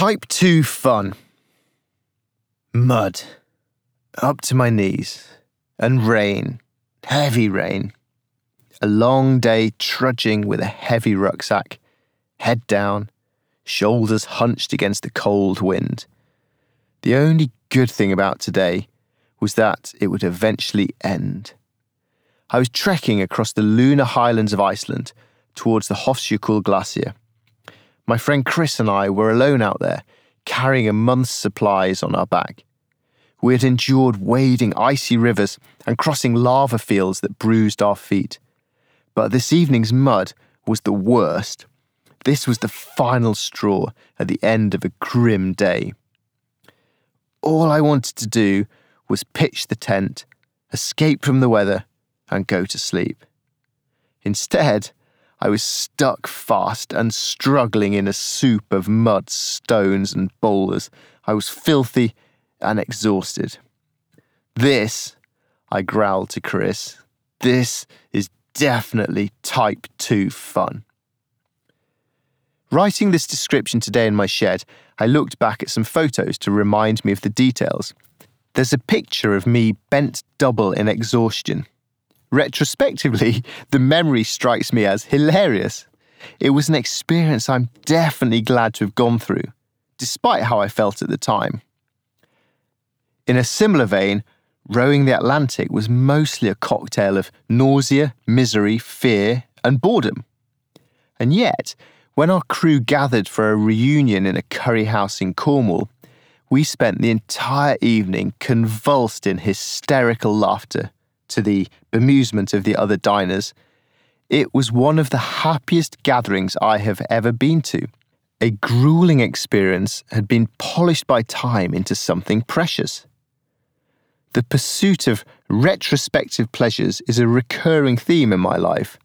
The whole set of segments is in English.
Type 2 fun. Mud. Up to my knees. And rain. Heavy rain. A long day trudging with a heavy rucksack. Head down. Shoulders hunched against the cold wind. The only good thing about today was that it would eventually end. I was trekking across the lunar highlands of Iceland towards the Hofsjökull Glacier. My friend Chris and I were alone out there, carrying a month's supplies on our back. We had endured wading icy rivers and crossing lava fields that bruised our feet. But this evening's mud was the worst. This was the final straw at the end of a grim day. All I wanted to do was pitch the tent, escape from the weather, and go to sleep. Instead, I was stuck fast and struggling in a soup of mud, stones, and boulders. I was filthy and exhausted. This, I growled to Chris, this is definitely type 2 fun. Writing this description today in my shed, I looked back at some photos to remind me of the details. There's a picture of me bent double in exhaustion. Retrospectively, the memory strikes me as hilarious. It was an experience I'm definitely glad to have gone through, despite how I felt at the time. In a similar vein, rowing the Atlantic was mostly a cocktail of nausea, misery, fear, and boredom. And yet, when our crew gathered for a reunion in a curry house in Cornwall, we spent the entire evening convulsed in hysterical laughter to the bemusement of the other diners. It was one of the happiest gatherings I have ever been to. A grueling experience had been polished by time into something precious. The pursuit of retrospective pleasures is a recurring theme in my life.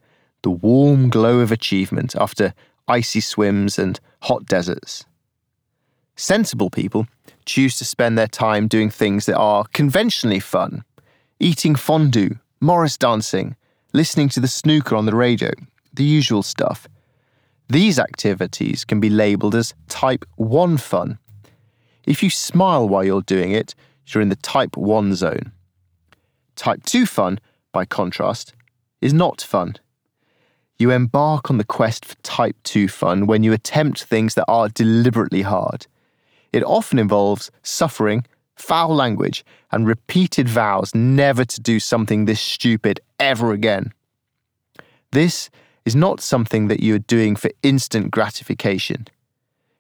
The warm glow of achievement after icy swims and hot deserts. Sensible people choose to spend their time doing things that are conventionally fun eating fondue, Morris dancing, listening to the snooker on the radio, the usual stuff. These activities can be labelled as type 1 fun. If you smile while you're doing it, you're in the type 1 zone. Type 2 fun, by contrast, is not fun. You embark on the quest for type 2 fun when you attempt things that are deliberately hard. It often involves suffering, foul language, and repeated vows never to do something this stupid ever again. This is not something that you are doing for instant gratification.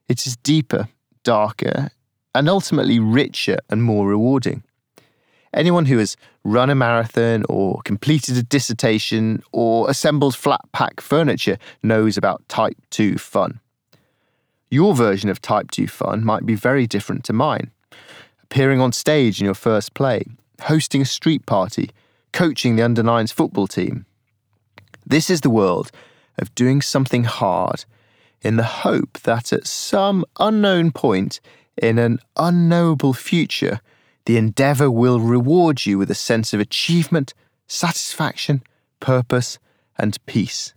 It is deeper, darker, and ultimately richer and more rewarding. Anyone who has run a marathon or completed a dissertation or assembled flat pack furniture knows about Type 2 fun. Your version of Type 2 fun might be very different to mine. Appearing on stage in your first play, hosting a street party, coaching the under nines football team. This is the world of doing something hard in the hope that at some unknown point in an unknowable future, the endeavour will reward you with a sense of achievement, satisfaction, purpose, and peace.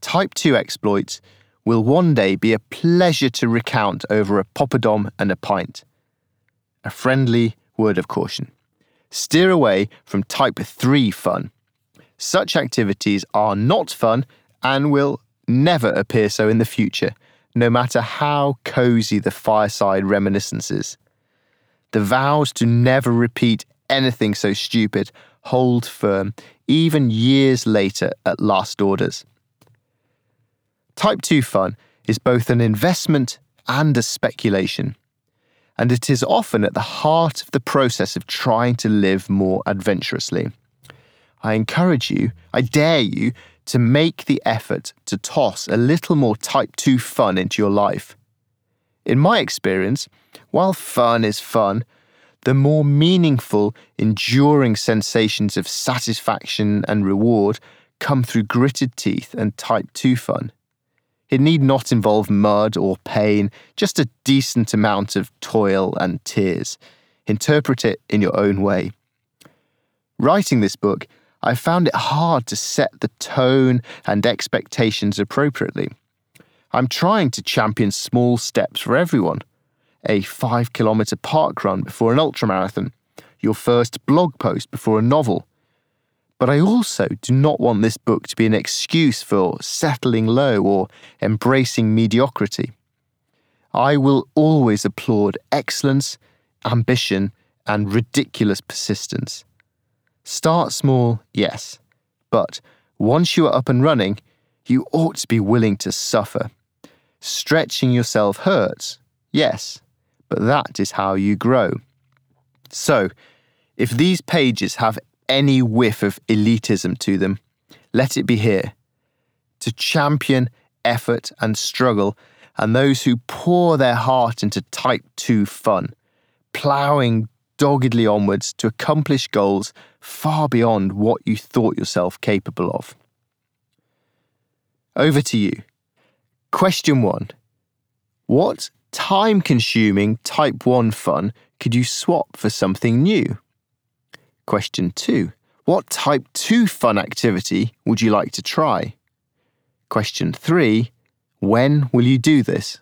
Type 2 exploits will one day be a pleasure to recount over a poppadom and a pint. A friendly word of caution. Steer away from type 3 fun. Such activities are not fun and will never appear so in the future, no matter how cosy the fireside reminiscences. The vows to never repeat anything so stupid hold firm even years later at last orders. Type 2 fun is both an investment and a speculation, and it is often at the heart of the process of trying to live more adventurously. I encourage you, I dare you, to make the effort to toss a little more Type 2 fun into your life. In my experience, while fun is fun, the more meaningful, enduring sensations of satisfaction and reward come through gritted teeth and type 2 fun. It need not involve mud or pain, just a decent amount of toil and tears. Interpret it in your own way. Writing this book, I found it hard to set the tone and expectations appropriately. I'm trying to champion small steps for everyone – a five kilometre park run before an ultramarathon, your first blog post before a novel. But I also do not want this book to be an excuse for settling low or embracing mediocrity. I will always applaud excellence, ambition, and ridiculous persistence. Start small, yes, but once you are up and running, you ought to be willing to suffer. Stretching yourself hurts, yes, but that is how you grow. So, if these pages have any whiff of elitism to them, let it be here. To champion effort and struggle, and those who pour their heart into type 2 fun, ploughing doggedly onwards to accomplish goals far beyond what you thought yourself capable of. Over to you. Question one What time consuming type 1 fun could you swap for something new? Question two What type 2 fun activity would you like to try? Question three When will you do this?